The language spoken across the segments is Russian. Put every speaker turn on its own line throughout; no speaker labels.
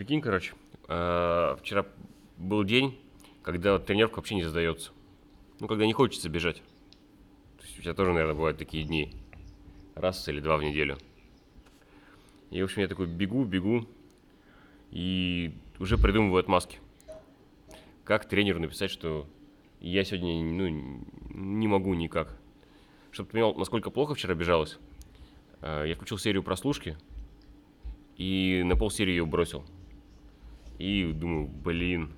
Прикинь, короче, э, вчера был день, когда тренировка вообще не задается. Ну, когда не хочется бежать. То есть у тебя тоже, наверное, бывают такие дни. Раз или два в неделю. И, в общем, я такой бегу, бегу. И уже придумываю отмазки. Как тренеру написать, что я сегодня ну, не могу никак. Чтобы ты понимал, насколько плохо вчера бежалось. э, Я включил серию прослушки и на полсерии ее бросил. И думаю, блин.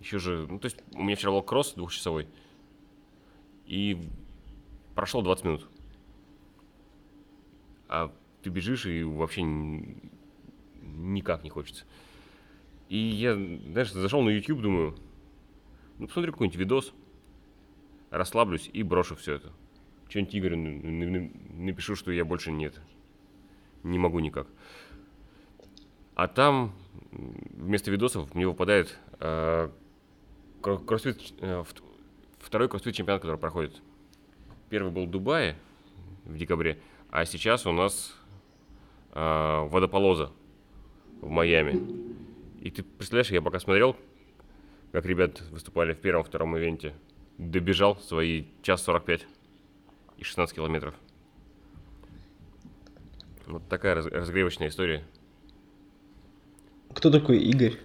Еще же, ну то есть у меня вчера был кросс двухчасовой. И прошел 20 минут. А ты бежишь и вообще никак не хочется. И я, знаешь, зашел на YouTube, думаю, ну посмотрю какой-нибудь видос, расслаблюсь и брошу все это. Что-нибудь Игорю напишу, что я больше нет. Не могу никак. А там вместо видосов мне выпадает э, кро- кроссфит, э, вт- второй кроссфит чемпионат, который проходит. Первый был в Дубае в декабре, а сейчас у нас э, водополоза в Майами. И ты представляешь, я пока смотрел, как ребят выступали в первом-втором ивенте, добежал свои час 45 и 16 километров. Вот такая раз- разгревочная история.
Кто такой Игорь?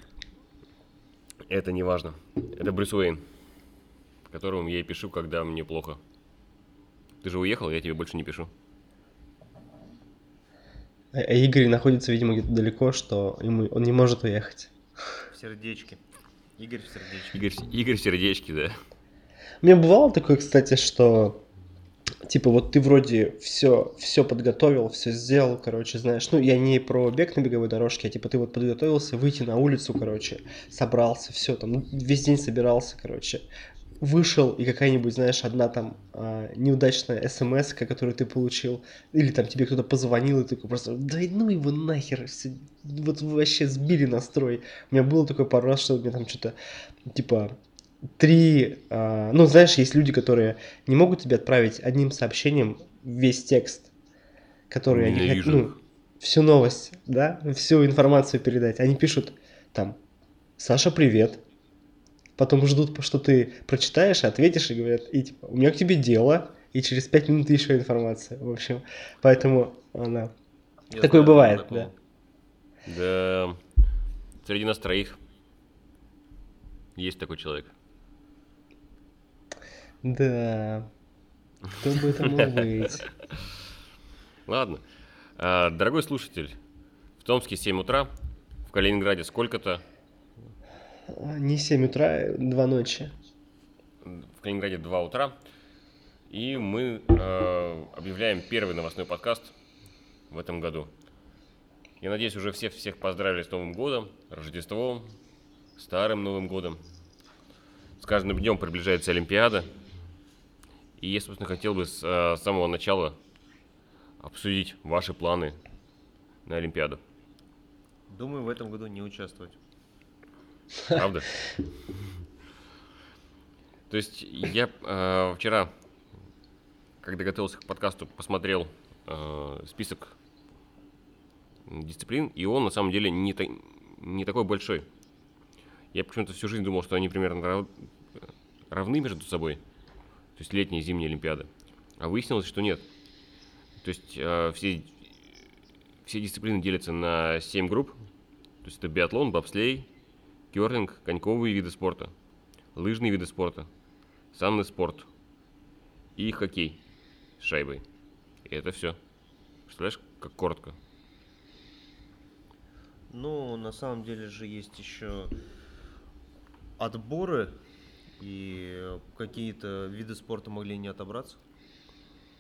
Это не важно. Это Брюс Уэйн, которому я и пишу, когда мне плохо. Ты же уехал, я тебе больше не пишу.
А а Игорь находится, видимо, где-то далеко, что ему, он не может уехать.
В сердечке. Игорь в сердечке.
Игорь, Игорь Сердечки, да.
У меня бывало такое, кстати, что типа вот ты вроде все, все подготовил, все сделал, короче, знаешь, ну я не про бег на беговой дорожке, а типа ты вот подготовился выйти на улицу, короче, собрался, все там, ну, весь день собирался, короче, вышел и какая-нибудь, знаешь, одна там а, неудачная смс, которую ты получил, или там тебе кто-то позвонил, и ты такой просто, да ну его нахер, всё, вот вы вообще сбили настрой. У меня было такое пару раз, что у там что-то, типа, три, а, ну знаешь, есть люди, которые не могут тебе отправить одним сообщением весь текст, который они
Ненавижу
хотят, ну, всю новость, да, всю информацию передать. Они пишут там, Саша, привет. Потом ждут, что ты прочитаешь, ответишь и говорят, и типа, у меня к тебе дело, и через пять минут еще информация. В общем, поэтому она...
Я
Такое
знаю,
бывает,
знакомо.
Да. Среди нас троих есть такой человек.
Да, кто бы это мог быть?
Ладно. А, дорогой слушатель, в Томске 7 утра, в Калининграде сколько-то,
Не 7 утра, 2 ночи.
в Калининграде 2 утра, и мы э, объявляем первый новостной подкаст в этом году. Я надеюсь, уже все всех поздравили с Новым годом, Рождеством, Старым Новым годом. С каждым днем приближается Олимпиада. И я, собственно, хотел бы с э, самого начала обсудить ваши планы на Олимпиаду.
Думаю, в этом году не участвовать.
Правда? То есть я э, вчера, когда готовился к подкасту, посмотрел э, список дисциплин, и он на самом деле не, та- не такой большой. Я почему-то всю жизнь думал, что они примерно рав- равны между собой, то есть летняя и зимняя Олимпиада. А выяснилось, что нет. То есть э, все, все дисциплины делятся на 7 групп. То есть это биатлон, бобслей, керлинг, коньковые виды спорта, лыжные виды спорта, санный спорт и хоккей с шайбой. И это все. Представляешь, как коротко.
Ну, на самом деле же есть еще отборы, и какие-то виды спорта могли не отобраться.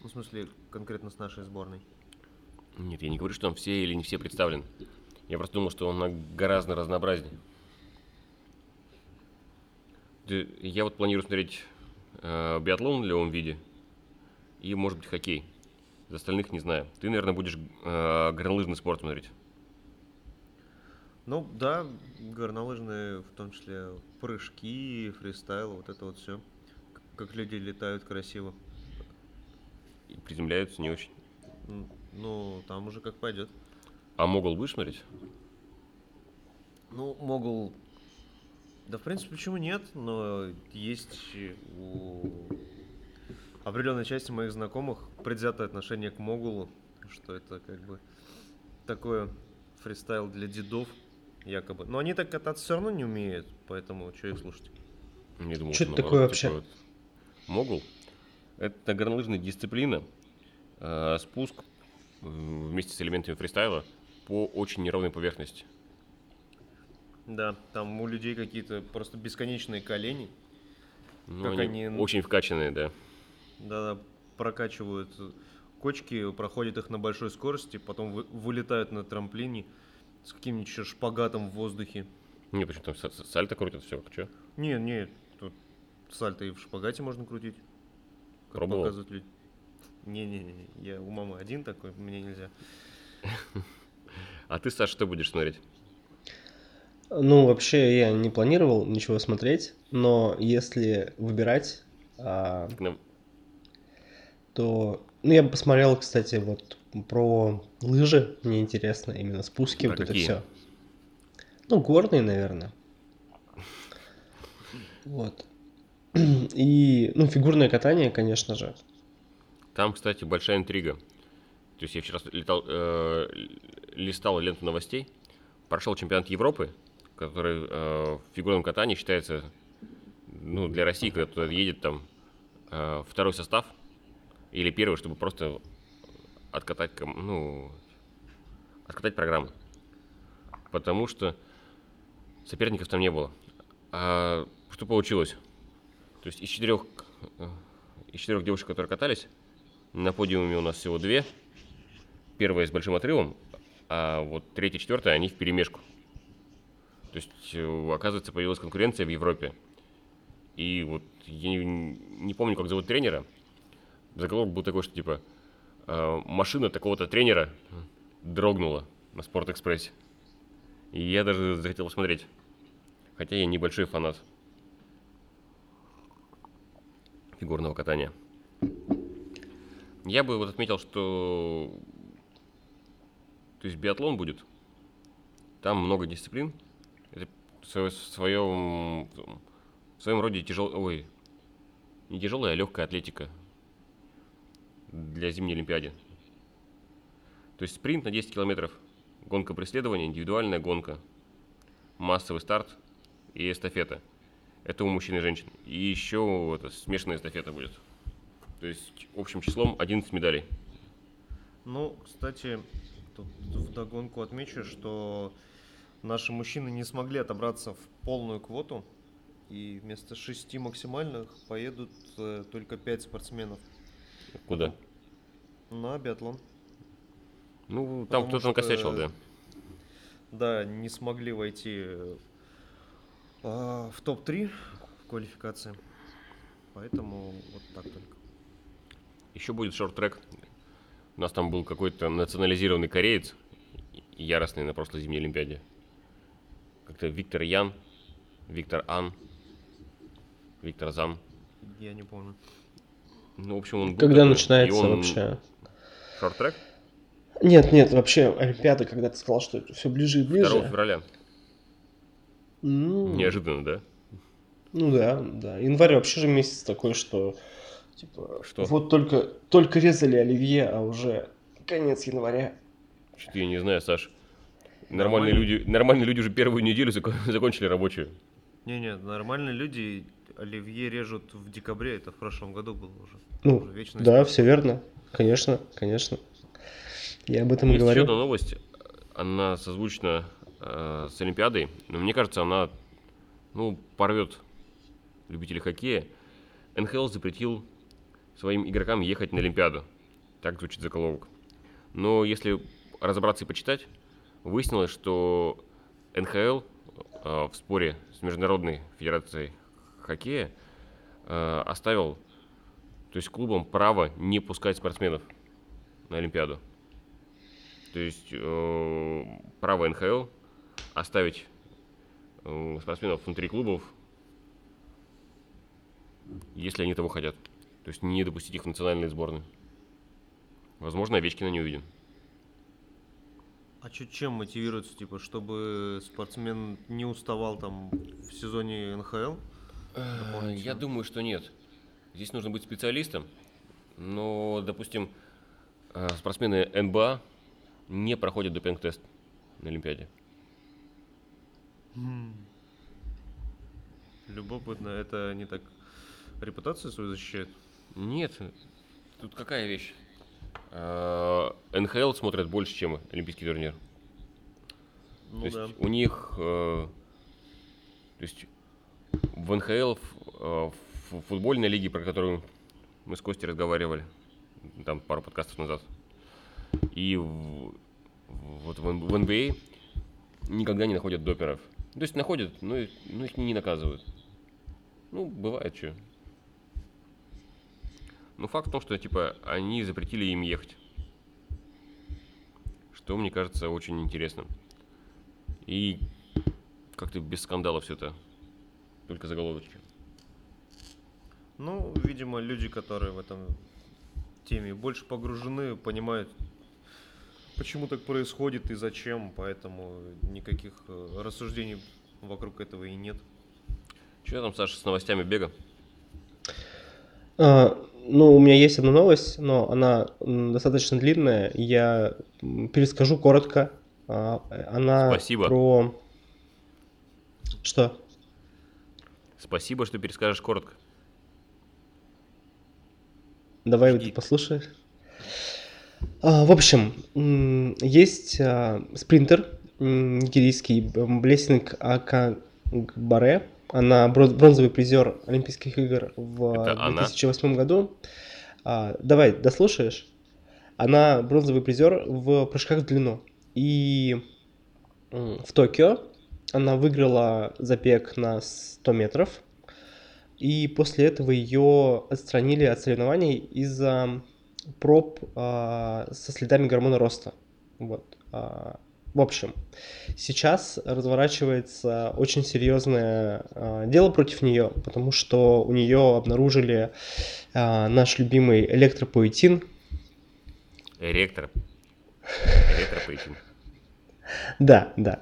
Ну, в смысле, конкретно с нашей сборной.
Нет, я не говорю, что там все или не все представлены. Я просто думал, что он гораздо разнообразнее. Я вот планирую смотреть э, биатлон в левом виде и, может быть, хоккей. Из остальных не знаю. Ты, наверное, будешь э, горнолыжный спорт смотреть.
Ну, да, горнолыжные, в том числе прыжки, фристайл, вот это вот все. Как люди летают красиво.
И приземляются не очень.
Ну, там уже как пойдет.
А Могул будешь смотреть?
Ну, могул... Да, в принципе, почему нет, но есть у определенной части моих знакомых предвзятое отношение к могулу, что это как бы такое фристайл для дедов, якобы. Но они так кататься все равно не умеют, поэтому что их слушать?
Думал, что
это такое
наоборот,
вообще?
типа вот Могул. Это горнолыжная дисциплина, э, спуск э, вместе с элементами фристайла по очень неровной поверхности.
Да, там у людей какие-то просто бесконечные колени.
Ну,
Как
они
они-
очень вкачанные, да.
Да, прокачивают кочки, проходят их на большой скорости, потом вы- вылетают на трамплине с каким-нибудь еще шпагатом в воздухе.
Не, почему там са- са- сальто крутят, все, что?
Не, не, тут сальто и в шпагате можно крутить. Как
Пробовал?
показывают люди. Не-не-не, я у мамы один такой, мне нельзя.
А ты, Саша, что будешь смотреть?
Ну, вообще, я не планировал ничего смотреть, но если выбирать, а, то... Ну, я бы посмотрел, кстати, вот про лыжи, мне интересно, именно спуски,
Про
вот это
какие?
все. Ну, горные, наверное. Вот. И, ну, фигурное катание, конечно же.
Там, кстати, большая интрига. То есть я вчера летал, э, листал ленту новостей. Прошел чемпионат Европы, который э, в фигурном катании считается, ну, для России, когда туда едет там э, второй состав или первый, чтобы просто откатать, ну, откатать программу. Потому что соперников там не было. А что получилось? То есть из четырех, э, из четырех девушек, которые катались, на подиуме у нас всего две. Первая с большим отрывом, а вот третья, четвертая, они в перемешку. То есть, э, оказывается, появилась конкуренция в Европе. И вот я не, не помню, как зовут тренера. Заголовок был такой, что типа э, машина такого-то тренера дрогнула на Спортэкспрессе. И я даже захотел посмотреть. Хотя я небольшой фанат фигурного катания. Я бы вот отметил, что то есть биатлон будет. Там много дисциплин. Это в своем, в своем роде тяжел, ой, не тяжелая, а легкая атлетика для зимней Олимпиады. То есть спринт на 10 километров, гонка преследования, индивидуальная гонка, массовый старт и эстафета. Это у мужчин и женщин. И еще это, смешанная эстафета будет. То есть общим числом 11 медалей.
Ну, кстати, тут вдогонку отмечу, что наши мужчины не смогли отобраться в полную квоту. И вместо шести максимальных поедут э, только пять спортсменов
Куда?
на биатлон.
Ну, там
Потому
кто-то накосячил, да.
Да, не смогли войти а, в топ-3 в квалификации. Поэтому вот так только.
Еще будет шорт-трек. У нас там был какой-то национализированный кореец, яростный на прошлой зимней Олимпиаде. Как-то Виктор Ян, Виктор Ан, Виктор Зан.
Я не помню.
Ну, в общем, он был
Когда
такой,
начинается
он-
вообще?
Шорт-трек?
Нет, нет, вообще Олимпиада, когда ты сказал, что это все ближе и
2
ближе.
февраля.
Ну,
Неожиданно, да?
Ну да, да. Январь вообще же месяц такой, что типа
Что?
вот только только резали оливье, а уже конец января.
Что-то я не знаю, Саш. Нормальные
Нормально.
люди, нормальные люди уже первую неделю зако- закончили рабочую.
Не-не, нормальные люди оливье режут в декабре, это в прошлом году было уже.
Ну,
Уже
да, все верно. Конечно, конечно. Я об этом и
Есть еще
говорю.
одна новость. Она созвучна э, с Олимпиадой, но мне кажется, она ну, порвет любителей хоккея. НХЛ запретил своим игрокам ехать на Олимпиаду. Так звучит заголовок. Но если разобраться и почитать, выяснилось, что НХЛ э, в споре с Международной Федерацией Хоккея э, оставил то есть клубам право не пускать спортсменов на Олимпиаду. То есть э, право НХЛ оставить э, спортсменов внутри клубов, если они того хотят. То есть не допустить их в национальные сборные. Возможно, Овечкина не увидим.
А чё, чем мотивируется, типа, чтобы спортсмен не уставал там в сезоне НХЛ?
Э. Я думаю, что нет. Здесь нужно быть специалистом, но, допустим, э, спортсмены НБА не проходят допинг-тест на Олимпиаде.
Любопытно, это они так репутацию свою защищают?
Нет, тут какая вещь? Э, НХЛ смотрят больше, чем Олимпийский турнир.
Ну
то есть
да.
у них, э, то есть в НХЛ, в, э, в футбольной лиге, про которую мы с Костей разговаривали, там пару подкастов назад, и в- вот в, в NBA никогда не находят доперов. То есть находят, но, но их не наказывают. Ну, бывает что. Но факт в том, что типа они запретили им ехать. Что мне кажется очень интересным. И как-то без скандала все это. Только заголовочки.
Ну, видимо, люди, которые в этом теме больше погружены, понимают, почему так происходит и зачем, поэтому никаких э, рассуждений вокруг этого и нет.
Что там, Саша, с новостями бега?
А, ну, у меня есть одна новость, но она достаточно длинная. Я перескажу коротко. А, Она
Спасибо.
про... Что?
Спасибо, что перескажешь коротко.
Давай вот послушаешь. А, в общем, есть а, спринтер нигерийский Блессинг Акагбаре. Она бро- бронзовый призер Олимпийских игр в
Это она?
2008 году. А, давай, дослушаешь? Она бронзовый призер в прыжках в длину. И в Токио она выиграла забег на 100 метров. И после этого ее отстранили от соревнований из-за проб а, со следами гормона роста. Вот. А, в общем, сейчас разворачивается очень серьезное а, дело против нее, потому что у нее обнаружили а, наш любимый электропоэтин.
Ректор. Электропоэтин.
Да, да.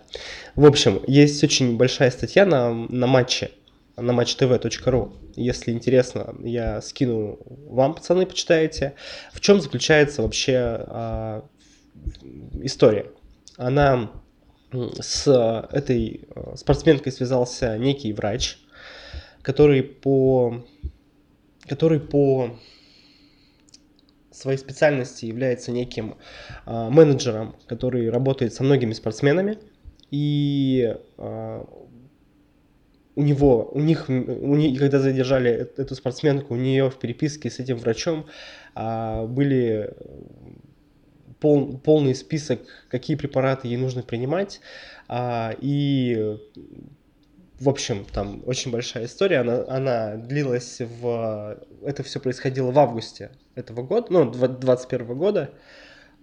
В общем, есть очень большая статья на, на матче, на матчтв.ру. Если интересно, я скину вам, пацаны, почитаете. В чем заключается вообще а, история? Она с этой а, спортсменкой связался некий врач, который по, который по своей специальности является неким а, менеджером, который работает со многими спортсменами, и а, у него, у них, у них, когда задержали э- эту спортсменку, у нее в переписке с этим врачом а, были пол- полный список, какие препараты ей нужно принимать, а, и в общем, там очень большая история, она, она длилась в... Это все происходило в августе этого года, ну, 21 года,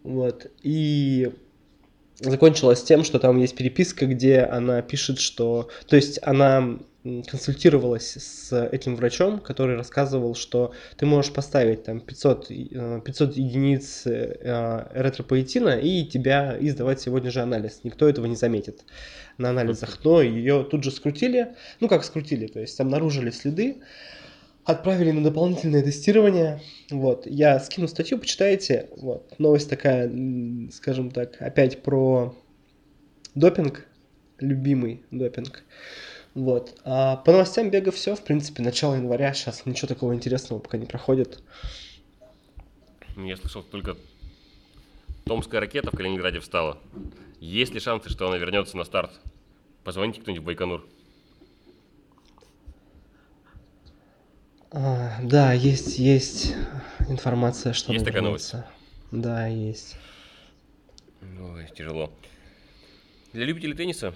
вот, и закончилось тем, что там есть переписка, где она пишет, что... То есть она консультировалась с этим врачом, который рассказывал, что ты можешь поставить там 500, и- э, 500 единиц э, эритропоэтина и тебя и сдавать сегодня же анализ. Никто этого не заметит на анализах. Но ее тут же скрутили. Ну, как скрутили, то есть обнаружили следы, отправили на дополнительное тестирование. Вот, я скину статью, почитайте. Вот, новость такая, скажем так, опять про допинг, любимый допинг. Вот. А по новостям бега все, в принципе, начало января, сейчас ничего такого интересного пока не проходит.
Я слышал только Томская ракета в Калининграде встала. Есть ли шансы, что она вернется на старт? Позвоните кто-нибудь в Байконур.
А, да, есть, есть информация, что
Есть такая новость?
Да, есть.
Ой, тяжело. Для любителей тенниса,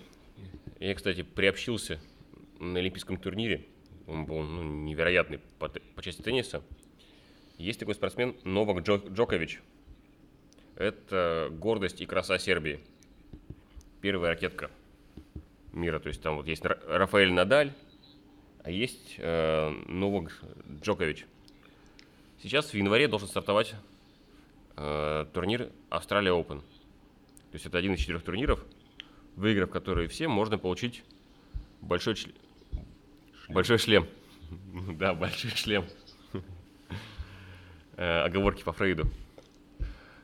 я, кстати, приобщился на олимпийском турнире. Он был ну, невероятный по, по части тенниса. Есть такой спортсмен Новак Джо- Джокович. Это гордость и краса Сербии. Первая ракетка мира. То есть там вот есть Ра- Рафаэль Надаль, а есть э, Новак Джокович. Сейчас в январе должен стартовать э, турнир Австралия Open. То есть это один из четырех турниров, выиграв которые все, можно получить большой, чле- большой шлем. Да, большой шлем. Э, Оговорки по Фрейду.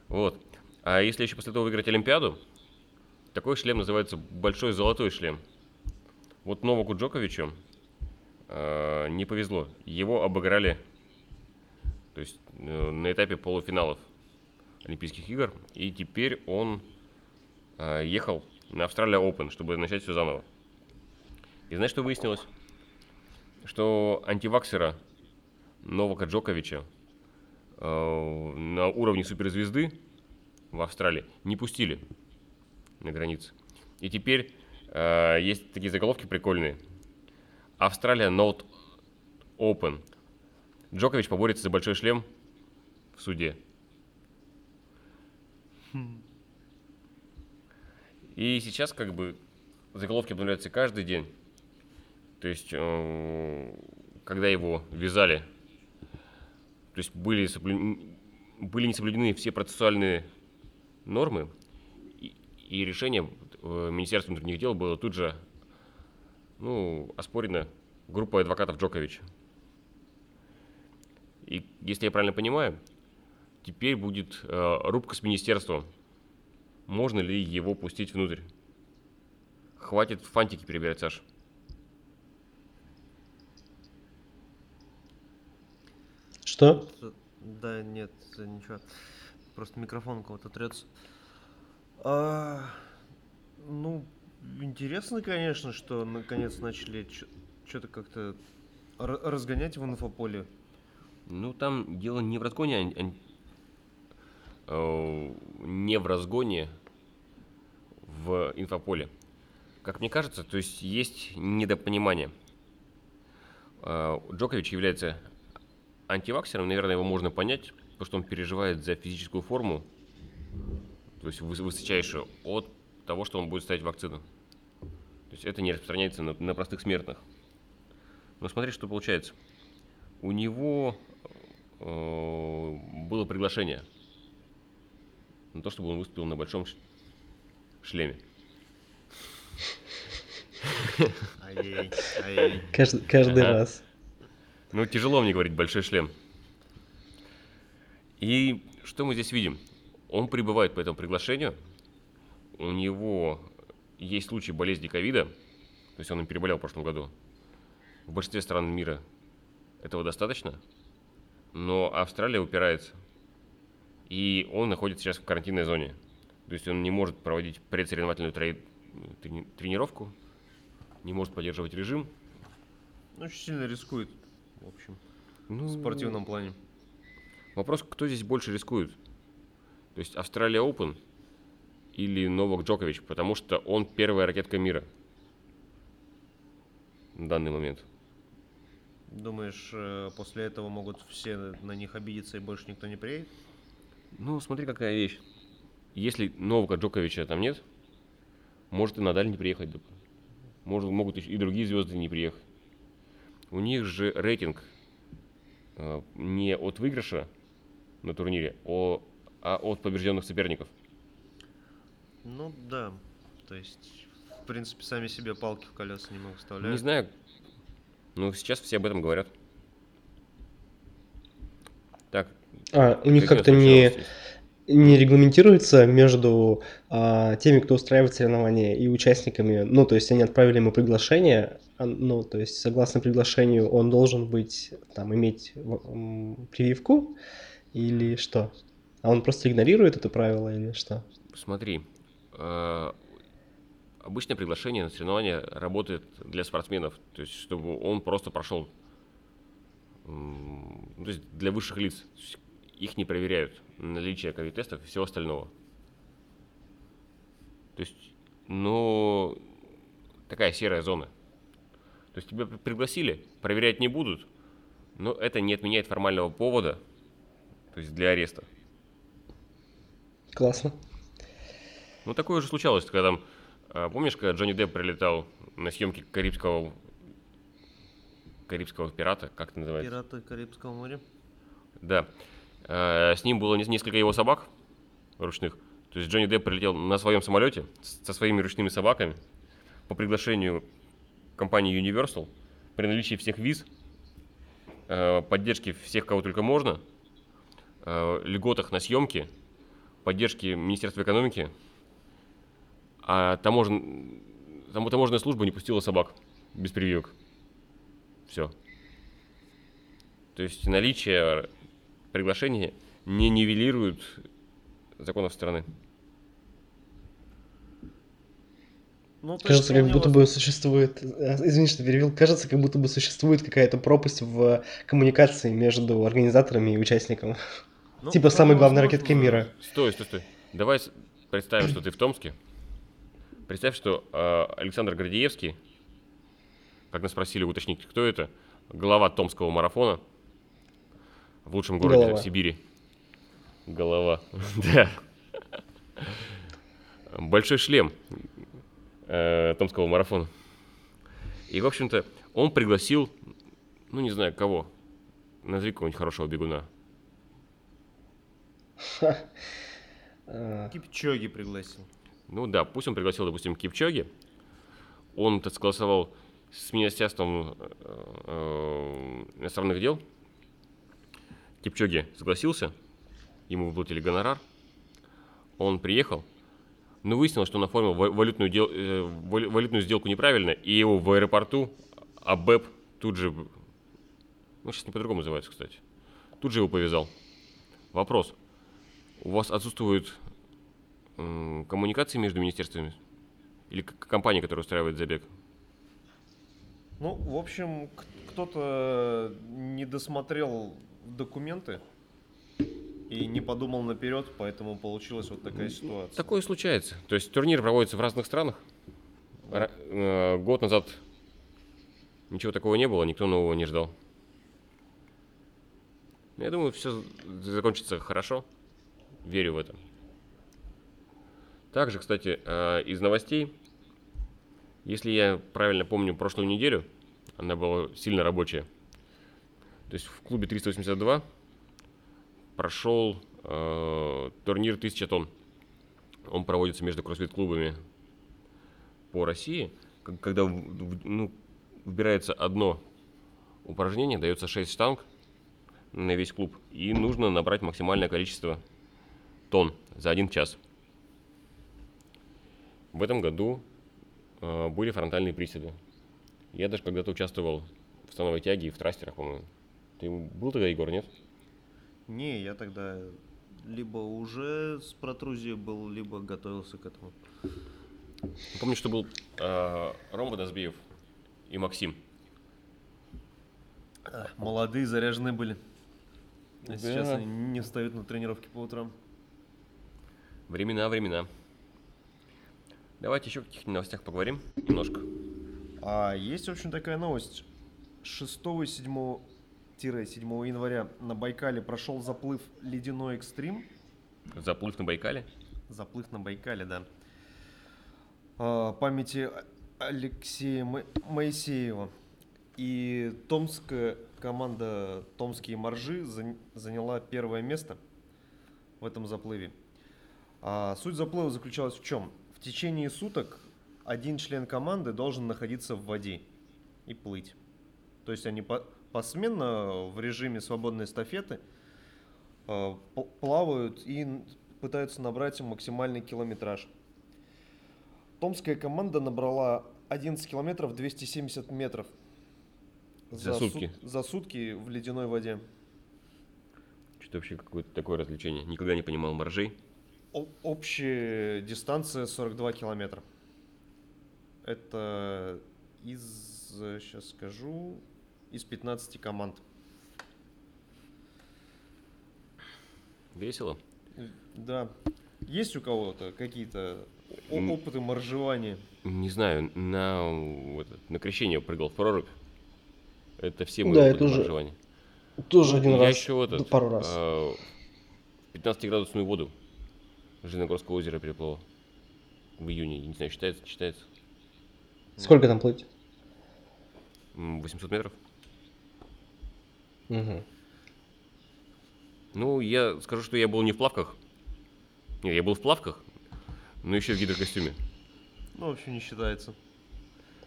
Вот. А если еще после этого выиграть Олимпиаду, такой шлем называется большой золотой шлем. Вот Новаку Джоковичу э, не повезло. Его обыграли то есть, э, на этапе полуфиналов Олимпийских игр. И теперь он э, ехал на Австралия Open, чтобы начать все заново. И знаешь, что выяснилось? Что антиваксера Новака Джоковича э, на уровне суперзвезды в Австралии не пустили на границе. И теперь э, есть такие заголовки прикольные. Австралия Note Open. Джокович поборется за большой шлем в суде. И сейчас как бы заголовки обновляются каждый день. То есть, э, когда его вязали, то есть были, соблю... были не соблюдены все процессуальные нормы, и, решение э, Министерства внутренних дел было тут же ну, оспорено группой адвокатов Джоковича. И если я правильно понимаю, теперь будет э, рубка с министерством. Можно ли его пустить внутрь? Хватит фантики перебирать, Саш.
Что?
Да, нет, ничего. Просто микрофон у кого-то трется. А, ну, интересно, конечно, что наконец начали что-то как-то разгонять в инфополе.
Ну, там дело не в разгоне, а, не в разгоне в инфополе. Как мне кажется, то есть есть недопонимание. А, Джокович является антиваксером, наверное, его можно понять, потому что он переживает за физическую форму, то есть высочайшую, от того, что он будет ставить вакцину. То есть это не распространяется на, на простых смертных. Но смотри, что получается. У него э, было приглашение на то, чтобы он выступил на большом шлеме.
Каждый, каждый ага. раз.
Ну, тяжело мне говорить большой шлем. И что мы здесь видим? Он прибывает по этому приглашению. У него есть случай болезни ковида. То есть он им переболел в прошлом году. В большинстве стран мира этого достаточно. Но Австралия упирается. И он находится сейчас в карантинной зоне. То есть он не может проводить предсоревновательную тренировку, не может поддерживать режим.
Ну, очень сильно рискует в общем, ну, в спортивном плане.
Вопрос, кто здесь больше рискует? То есть Австралия Open или Новак Джокович, потому что он первая ракетка мира в данный момент.
Думаешь, э, после этого могут все на них обидеться и больше никто не приедет?
Ну, смотри, какая вещь. Если Новака Джоковича там нет, может и Надаль не приехать. Может, могут и другие звезды не приехать. У них же рейтинг э, не от выигрыша на турнире, а от побежденных соперников.
Ну да, то есть, в принципе, сами себе палки в колеса не могут вставлять.
Не знаю, но сейчас все об этом говорят. Так.
А, у них как-то не... Не регламентируется между а, теми, кто устраивает соревнования и участниками. Ну, то есть они отправили ему приглашение, а, ну, то есть согласно приглашению он должен быть, там, иметь прививку или что? А он просто игнорирует это правило или что?
Смотри, э, обычное приглашение на соревнования работает для спортсменов, то есть чтобы он просто прошел, то есть для высших лиц их не проверяют наличие ковид-тестов и всего остального. То есть, ну, такая серая зона. То есть тебя пригласили, проверять не будут, но это не отменяет формального повода, то есть для ареста.
Классно.
Ну, такое уже случалось, когда там, а, помнишь, когда Джонни Депп прилетал на съемки Карибского Карибского пирата, как это называется?
Пираты Карибского моря.
Да. Э, с ним было несколько его собак ручных. То есть Джонни Депп прилетел на своем самолете со своими ручными собаками по приглашению компании Universal при наличии всех виз, э, поддержки всех, кого только можно, э, льготах на съемки, поддержки Министерства экономики, а таможен... там таможенная служба не пустила собак без прививок. Все. То есть наличие приглашения не нивелирует законов страны.
Ну,
Кажется, как будто бы существует, э, извини, что перевел, кажется, как будто бы существует какая-то пропасть в коммуникации между организаторами и участником.
ну,
Типа
вполне
самой главной ракеткой мира.
Стой, стой, стой. Давай представим, что ты в Томске. Представь, что э, Александр Гордеевский, как нас просили уточнить, кто это, глава Томского марафона в лучшем городе
Голова.
в Сибири. Голова. Да. Большой шлем э, Томского марафона. И, в общем-то, он пригласил, ну, не знаю, кого. Назови какого-нибудь хорошего бегуна.
Кипчоги пригласил.
Ну да, пусть он пригласил, допустим, Кипчоги. Он это согласовал с Министерством э, э, иностранных дел. Кипчоги согласился, ему выплатили гонорар. Он приехал, но выяснилось, что он оформил ва- валютную, дел- э, валютную сделку неправильно, и его в аэропорту АБЭП тут же, ну сейчас не по-другому называется, кстати, тут же его повязал. Вопрос. У вас отсутствует м, коммуникации между министерствами? Или компания, которая устраивает забег?
Ну, в общем, кто-то не досмотрел документы и не подумал наперед, поэтому получилась вот такая ситуация.
Такое случается. То есть турнир проводится в разных странах. Ра- э, год назад ничего такого не было, никто нового не ждал. Я думаю, все закончится хорошо. Верю в это. Также, кстати, э, из новостей, если я правильно помню прошлую неделю, она была сильно рабочая. То есть в клубе 382 прошел э, турнир 1000 тонн. Он проводится между кроссфит-клубами по России. Когда ну, выбирается одно упражнение, дается 6 штанг на весь клуб, и нужно набрать максимальное количество тонн за один час. В этом году э, были фронтальные приседы. Я даже когда-то участвовал в становой тяге и в трастерах, по-моему. Ты был тогда, Егор, нет?
Не, я тогда либо уже с протрузией был, либо готовился к этому.
Помню, что был э, Рома Дозбиев и Максим.
А, Молодые, заряжены были. А сейчас
Да.
они не встают на тренировки по утрам.
Времена, времена. Давайте еще о каких-нибудь новостях поговорим немножко.
А есть, в общем, такая новость. 6-7 7 января на Байкале прошел заплыв «Ледяной экстрим».
Заплыв на Байкале.
Заплыв на Байкале, да. А, памяти Алексея Мо- Моисеева. И томская команда «Томские моржи» зан- заняла первое место в этом заплыве. А суть заплыва заключалась в чем? В течение суток один член команды должен находиться в воде и плыть. То есть они по- посменно в режиме свободной эстафеты э, плавают и пытаются набрать максимальный километраж. Томская команда набрала 11 километров 270 метров.
За
сут-
сутки?
за сутки в ледяной воде.
Что-то вообще какое-то такое развлечение. Никогда не понимал моржей.
О- общая дистанция 42 километра. Это из, сейчас скажу, из 15 команд.
Весело.
Да. Есть у кого-то какие-то опыты моржевания?
Не знаю, на, вот на крещение прыгал в прорубь. Это все мои
Да,
опыты
это уже
моржевания.
Тоже один
Я
раз.
еще
да,
этот,
пару раз.
в 15-градусную воду Железногорского озера переплывал. В июне. Не знаю, считается, не считается.
Сколько там плыть?
М, 800 метров.
Мгм.
Ну, я скажу, что я был не в плавках. Нет, я был в плавках, но еще в гидрокостюме.
Ну, в общем, не считается.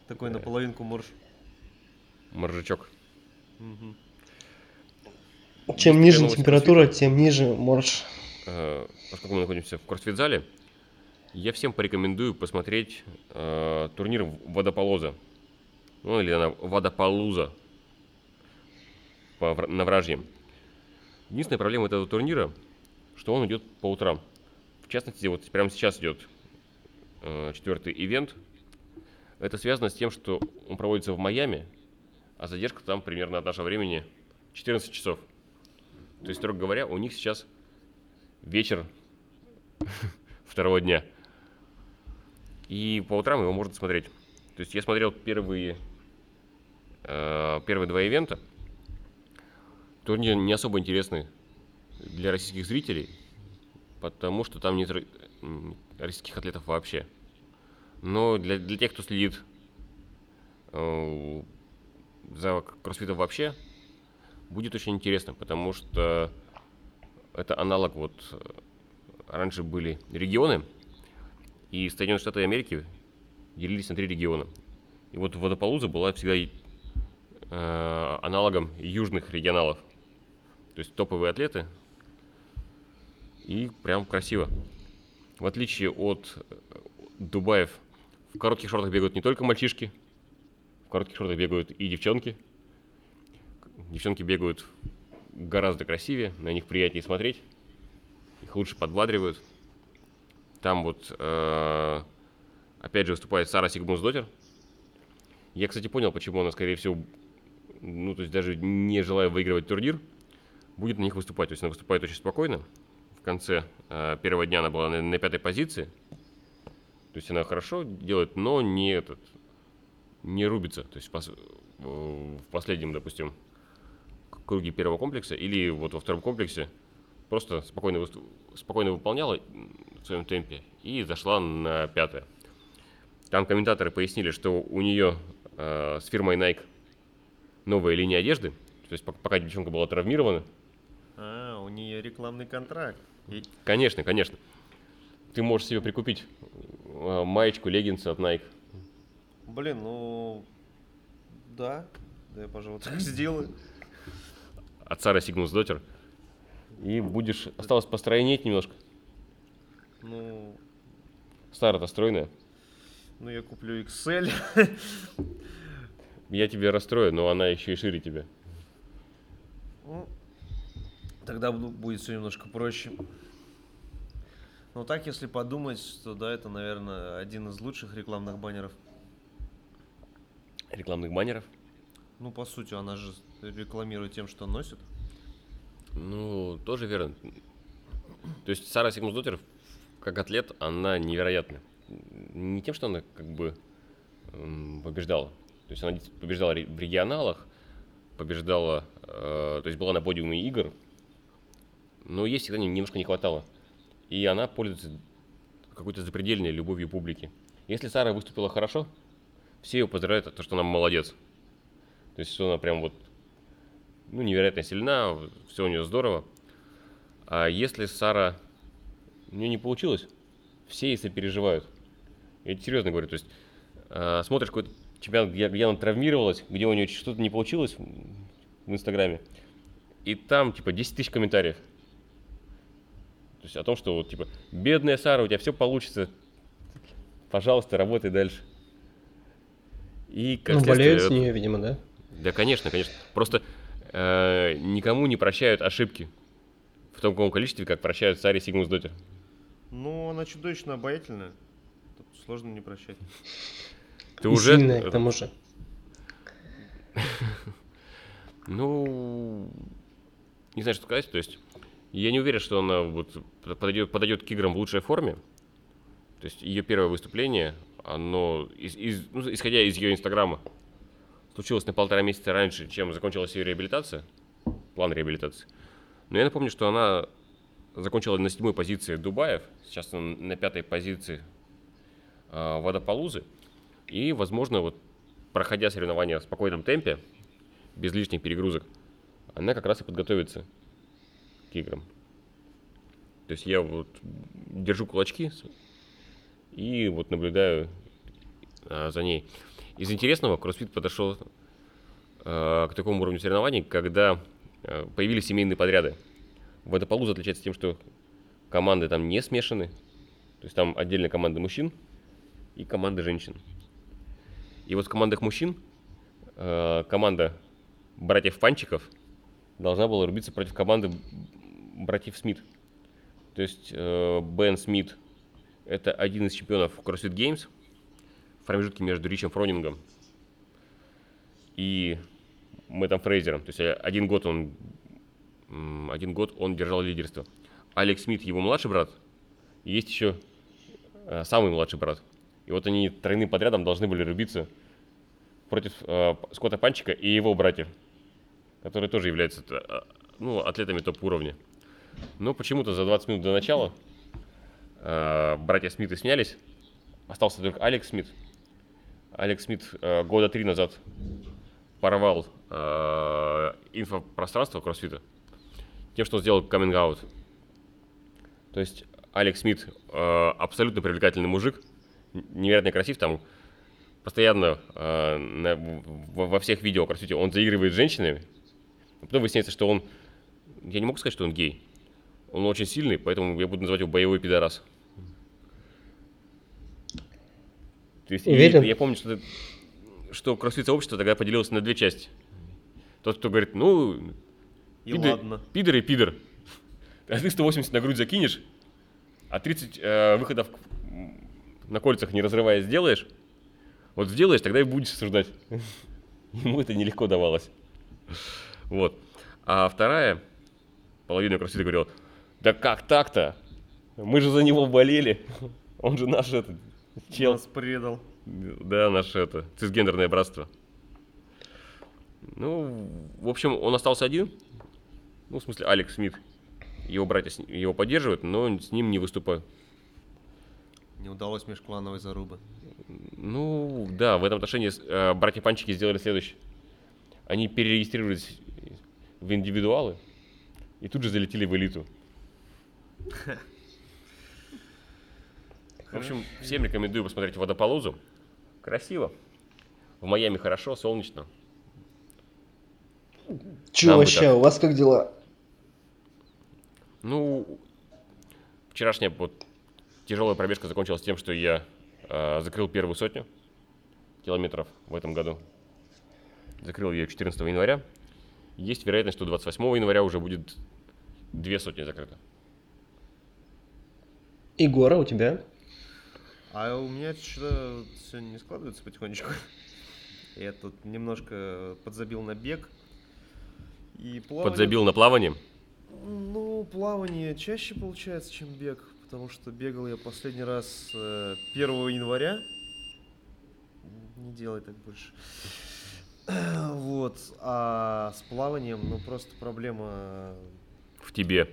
Такой наполовинку морж.
Моржачок.
Мгм.
Чем
Есть
ниже температура, тем ниже морж.
Э, поскольку мы находимся в кроссфит-зале, я всем порекомендую посмотреть э, турнир Водополоза. Ну, или она Водополуза по, на вражьем. Единственная проблема этого турнира, что он идет по утрам. В частности, вот прямо сейчас идет э, четвертый ивент. Это связано с тем, что он проводится в Майами, а задержка там примерно от нашего времени 14 часов. То есть, строго говоря, у них сейчас вечер второго дня. И по утрам его можно смотреть. То есть я смотрел первые, э, первые два ивента. Турнир не особо интересный для российских зрителей, потому что там нет российских атлетов вообще. Но для, для тех, кто следит э, за кроссфитом вообще, будет очень интересно, потому что это аналог вот э, раньше были регионы, и Соединенные Штаты Америки делились на три региона. И вот Водополуза была всегда э, аналогом южных регионалов. То есть топовые атлеты. И прям красиво. В отличие от э, Дубаев, в коротких шортах бегают не только мальчишки, в коротких шортах бегают и девчонки. Девчонки бегают гораздо красивее, на них приятнее смотреть, их лучше подбадривают. Там вот, э, опять же, выступает Сара Сигмунсдотер. Я, кстати, понял, почему она, скорее всего, ну, то есть даже не желая выигрывать турнир, будет на них выступать. То есть она выступает очень спокойно. В конце э, первого дня она была на, на пятой позиции. То есть она хорошо делает, но не этот, не рубится. То есть пос- в последнем, допустим, круге первого комплекса или вот во втором комплексе просто спокойно, высту- спокойно выполняла в своем темпе и зашла на пятое. Там комментаторы пояснили, что у нее э, с фирмой Nike новая линия одежды, то есть пок- пока девчонка была травмирована.
А, у нее рекламный контракт. И-
Конечно, конечно. Ты можешь себе прикупить э, маечку, леггинсы от Nike.
Блин, ну... Да, да я, пожалуй, так сделаю.
от Сара Сигнус Дотер. И будешь... Осталось постройнеть немножко.
Ну,
Сара-то стройная.
ну я куплю XL.
Я тебе расстрою, но она еще и шире тебя.
Ну, Тогда будет все немножко проще. Ну так, если подумать, то да, это, наверное, один из лучших рекламных баннеров.
Рекламных баннеров.
Ну, по сути, она же рекламирует тем, что носит.
Ну, тоже верно. То есть Сара Сигмус Дотер, как атлет, она невероятна. Не тем, что она как бы м, побеждала. То есть она побеждала в регионалах, побеждала, э, то есть была на подиуме игр, но ей всегда не- немножко не хватало. И она пользуется какой-то запредельной любовью публики. Если Сара выступила хорошо, все ее поздравляют, то, что она молодец. То есть, что она прям вот ну, невероятно сильна, все у нее здорово. А если Сара, у нее не получилось, все ей сопереживают. Я тебе серьезно говорю, то есть э, смотришь какой-то чемпионат, где, где она травмировалась, где у нее что-то не получилось в Инстаграме, и там, типа, 10 тысяч комментариев. То есть о том, что вот, типа, бедная Сара, у тебя все получится, пожалуйста, работай дальше. И как
Ну, болеют с нее, видимо, да?
да, конечно, конечно. Просто э, никому не прощают ошибки в таком количестве, как прощают Саре Сигмус Дотер.
Ну, она чудовищно обаятельная. Тут сложно не прощать.
Ты
И
уже...
сильная, к тому же.
Ну, не знаю, что сказать. То есть, я не уверен, что она вот подойдет, подойдет к играм в лучшей форме. То есть, ее первое выступление, оно, из- из- ну, исходя из ее инстаграма, случилось на полтора месяца раньше, чем закончилась ее реабилитация, план реабилитации. Но я напомню, что она закончила на седьмой позиции Дубаев, сейчас она на пятой позиции а, Водополузы. И, возможно, вот проходя соревнования в спокойном темпе, без лишних перегрузок, она как раз и подготовится играм. То есть я вот держу кулачки и вот наблюдаю а, за ней. Из интересного CrossFit подошел а, к такому уровню соревнований, когда а, появились семейные подряды. Водополуза отличается тем, что команды там не смешаны. То есть там отдельно команды мужчин и команды женщин. И вот в командах мужчин э, команда братьев Панчиков должна была рубиться против команды братьев Смит. То есть э, Бен Смит это один из чемпионов CrossFit Games в промежутке между Ричем Фронингом и Мэттом Фрейзером. То есть э, один год он один год он держал лидерство. Алекс Смит его младший брат, и есть еще э, самый младший брат. И вот они тройным подрядом должны были рубиться против э, Скотта Панчика и его братьев, которые тоже являются э, ну, атлетами топ-уровня. Но почему-то за 20 минут до начала э, братья Смиты снялись, остался только Алекс Смит. Алекс Смит э, года три назад порвал э, инфопространство кроссфита тем, что сделал каминг-аут. То есть Алекс Смит э, абсолютно привлекательный мужик, невероятно красив, там постоянно э, на, во, во всех видео кроссфите он заигрывает с женщинами, потом выясняется, что он, я не могу сказать, что он гей, он очень сильный, поэтому я буду называть его боевой пидорас. То есть,
Уверен?
я помню, что, что кроссфит сообщество тогда поделилось на две части. Тот, кто говорит, ну,
И
пидор,
ладно.
пидор и пидор. А ты 180 на грудь закинешь, а 30 э, выходов на кольцах не разрывая сделаешь, вот сделаешь, тогда и будешь осуждать. Ему это нелегко давалось. Вот. А вторая половина кроссфита говорила, да как так-то? Мы же за него болели. Он же наш этот чел.
Нас предал.
Да, наше это, цисгендерное братство. Ну, в общем, он остался один. Ну, в смысле, Алекс Смит. Его братья его поддерживают, но с ним не выступают.
Не удалось межклановой зарубы.
Ну, да, в этом отношении э, братья Панчики сделали следующее. Они перерегистрировались в индивидуалы и тут же залетели в элиту. В общем, всем рекомендую посмотреть водополозу. Красиво. В Майами хорошо, солнечно.
Че
Нам
вообще, у вас как дела?
Ну, вчерашняя вот тяжелая пробежка закончилась тем, что я э, закрыл первую сотню километров в этом году. Закрыл ее 14 января. Есть вероятность, что 28 января уже будет две сотни закрыто.
Егора, у тебя?
А у меня что-то все не складывается потихонечку. Я тут немножко подзабил на бег. И плавание...
Подзабил на плавание.
Ну, плавание чаще получается, чем бег, потому что бегал я последний раз э, 1 января. Не делай так больше. Вот, а с плаванием, ну просто проблема,
В тебе.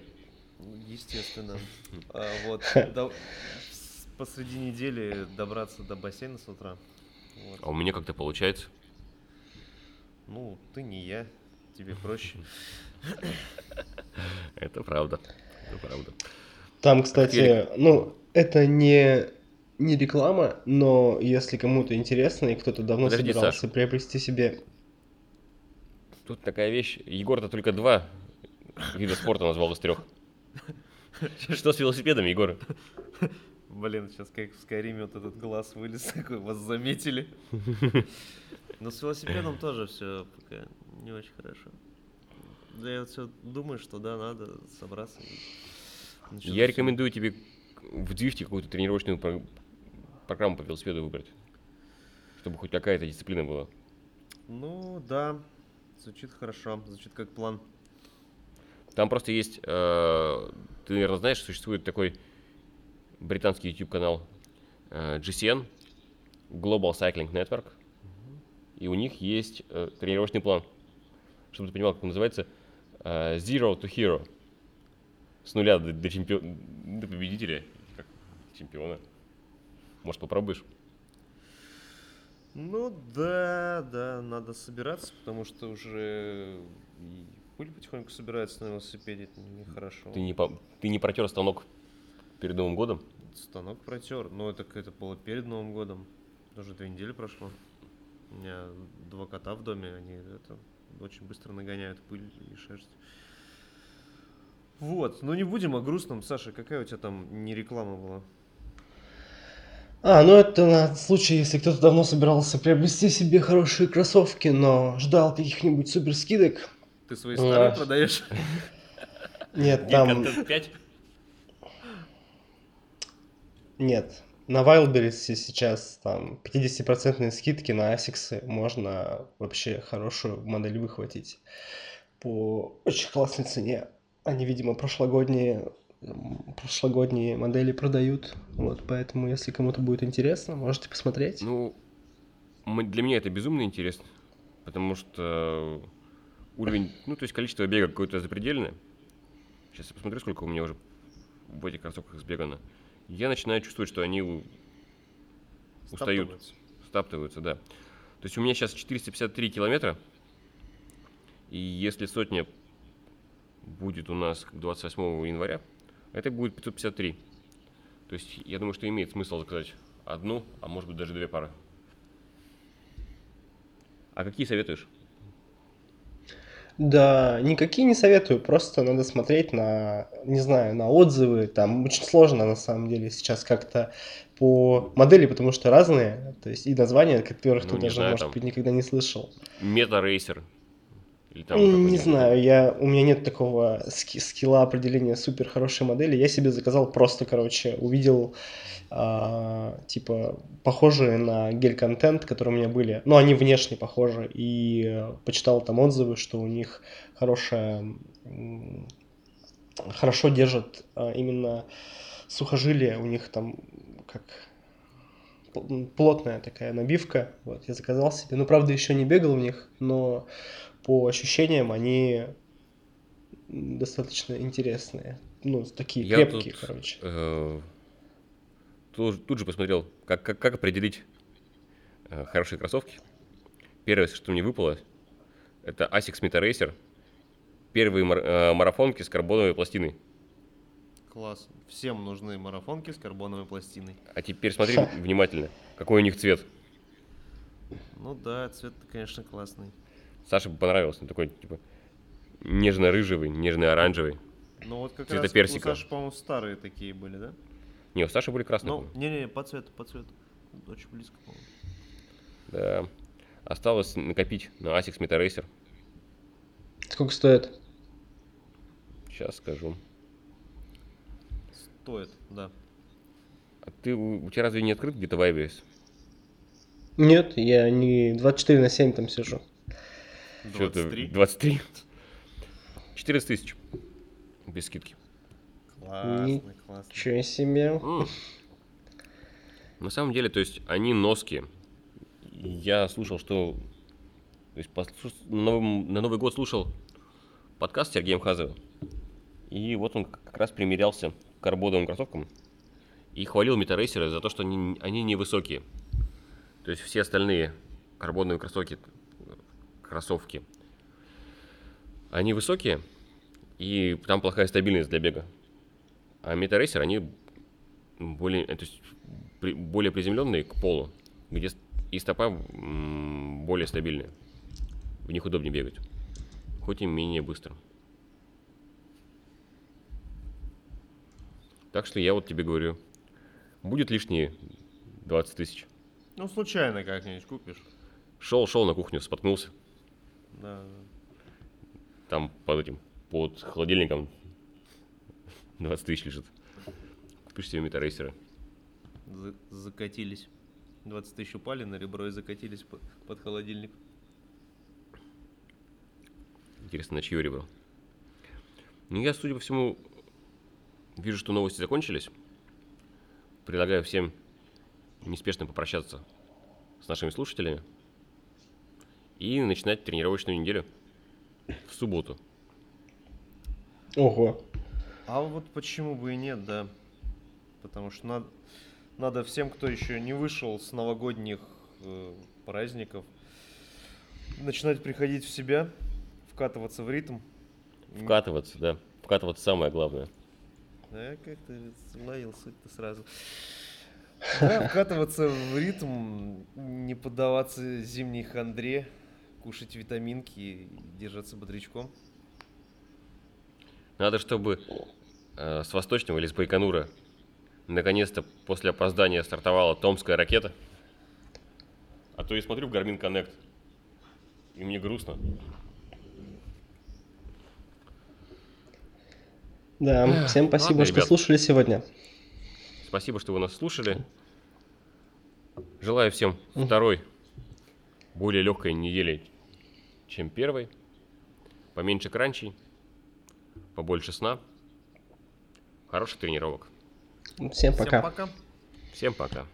Естественно. А Вот, посреди недели добраться до бассейна с утра. Вот.
А у меня как-то получается.
Ну, ты не я, тебе проще.
Это правда. Это правда.
Там, кстати, ну, это не, не реклама, но если кому-то интересно и кто-то давно
Подожди,
собирался
Саш.
приобрести себе...
Тут такая вещь. Егор-то только два вида спорта назвал из трех. Что с велосипедом, Егор?
Блин, сейчас как в Скайриме вот этот глаз вылез, такой, вас заметили. Но с велосипедом тоже все пока не очень хорошо. Да я все думаю, что да, надо собраться. и начать
Я рекомендую тебе в Двифте какую-то тренировочную про- программу по велосипеду выбрать. Чтобы хоть какая-то дисциплина была.
Ну, да, звучит хорошо, звучит как план.
Там просто есть, э, ты, наверное, знаешь, существует такой британский YouTube-канал э, GCN, Global Cycling Network, и у них есть э, тренировочный план. Чтобы ты понимал, как он называется, э, Zero to Hero. С нуля до, до чемпиона, до победителя, как чемпиона. Может, попробуешь?
Ну да, да, надо собираться, потому что уже пыль потихоньку собирается на велосипеде, это нехорошо.
Ты не, по- ты не протер станок перед Новым годом?
Станок протер, но это, это было перед Новым годом. Уже две недели прошло. У меня два кота в доме, они это очень быстро нагоняют пыль и шерсть. Вот, ну не будем о грустном. Саша, какая у тебя там не реклама была?
А, ну это на случай, если кто-то давно собирался приобрести себе хорошие кроссовки, но ждал каких-нибудь супер скидок.
Ты свои старые
А.
продаешь?
Нет, там...
контент 5?
Нет. На Wildberries сейчас там 50% скидки на Asics можно вообще хорошую модель выхватить по очень классной цене. Они, видимо, прошлогодние прошлогодние модели продают. Вот, поэтому, если кому-то будет интересно, можете посмотреть.
Ну, для меня это безумно интересно, потому что уровень, ну, то есть количество бега какое-то запредельное. Сейчас я посмотрю, сколько у меня уже в этих кроссовках сбегано. Я начинаю чувствовать, что они у- устают,
Стаптываются.
стаптываются, да. То есть у меня сейчас 453 километра, и если сотня будет у нас к 28 января, это будет 553. То есть я думаю, что имеет смысл заказать одну, а может быть даже две пары. А какие советуешь?
Да, никакие не советую, просто надо смотреть на, не знаю, на отзывы, там очень сложно на самом деле сейчас как-то по модели, потому что разные, то есть и названия, которых
Ну,
ты даже,
знаю,
может
там.
быть, никогда не слышал.
Мета-рейсер. Или там
Не знаю, я, у меня нет такого ски- скилла определения супер хорошей модели. Я себе заказал просто, короче, увидел а, типа похожие на гель-контент, которые у меня были. Ну, они внешне похожи. И почитал там отзывы, что у них хорошая... Хорошо держат а, именно сухожилие. У них там как плотная такая набивка. Вот, я заказал себе. Ну, правда, еще не бегал в них, но по ощущениям они достаточно интересные. Ну, такие
Я
крепкие,
тут,
короче.
э, тут, тут же посмотрел, как, как, как определить э, хорошие кроссовки. Первое, что мне выпало, это Asics Meta Racer. Первые мар- э, марафонки с карбоновой пластиной.
Класс. Всем нужны марафонки с карбоновой пластиной.
А теперь смотри внимательно, какой у них цвет.
Ну да, цвет конечно классный.
Саше бы понравился, он такой, типа, нежно-рыжевый, нежно-оранжевый.
Ну вот как
Цвета
раз
персика.
у Саши, по-моему, старые такие были, да?
Не, у Саши были красные.
Ну, не-не, по цвету, по цвету. Очень близко, по-моему.
Да. Осталось накопить на Asics Meta Racer.
Сколько стоит?
Сейчас скажу.
Стоит, да.
А ты, у тебя разве не открыт где-то Вайберис?
Нет, я не 24 на 7 там сижу.
Чё ты,
23?
23? 14 тысяч. Без скидки.
Классный, классный.
Ничего себе.
М. На самом деле, то есть, они носки. Я слушал, что... То есть, послуш- на, Новый, на Новый год слушал подкаст с Сергеем Хазовым. И вот он как раз примерялся карбоновым кроссовкам и хвалил метарейсеры за то, что они, они невысокие. То есть все остальные карбоновые кроссовки, кроссовки, они высокие, и там плохая стабильность для бега. А метарейсер, они более, то есть, более приземленные к полу, где и стопа более стабильная. В них удобнее бегать. Хоть и менее быстро. Так что я вот тебе говорю, будет лишние 20 тысяч.
Ну, случайно как-нибудь купишь.
Шел, шел на кухню, споткнулся.
Да.
Там под этим, под холодильником 20 тысяч лежит. Купишь себе метарейсера.
За- закатились. 20 тысяч упали на ребро и закатились под, под холодильник.
Интересно, на чье ребро? Ну, я, судя по всему, вижу, что новости закончились. Предлагаю всем неспешно попрощаться с нашими слушателями и начинать тренировочную неделю в субботу.
Ого.
А вот почему бы и нет, да. Потому что надо, надо всем, кто еще не вышел с новогодних э, праздников, начинать приходить в себя, вкатываться в ритм.
Вкатываться, да. Вкатываться самое главное.
Да, как ты ловил суть-то сразу. Да, вкатываться в ритм, не поддаваться зимней хандре, кушать витаминки и держаться бодрячком.
Надо, чтобы э, с Восточного или с Байконура наконец-то после опоздания стартовала Томская ракета. А то я смотрю в Garmin Connect, и мне грустно.
Да, всем спасибо,
ладно,
что
ребят.
слушали сегодня.
Спасибо, что вы нас слушали. Желаю всем второй, более легкой недели, чем первой. Поменьше кранчей, побольше сна. Хороших тренировок.
Всем пока.
Всем пока.
Всем пока.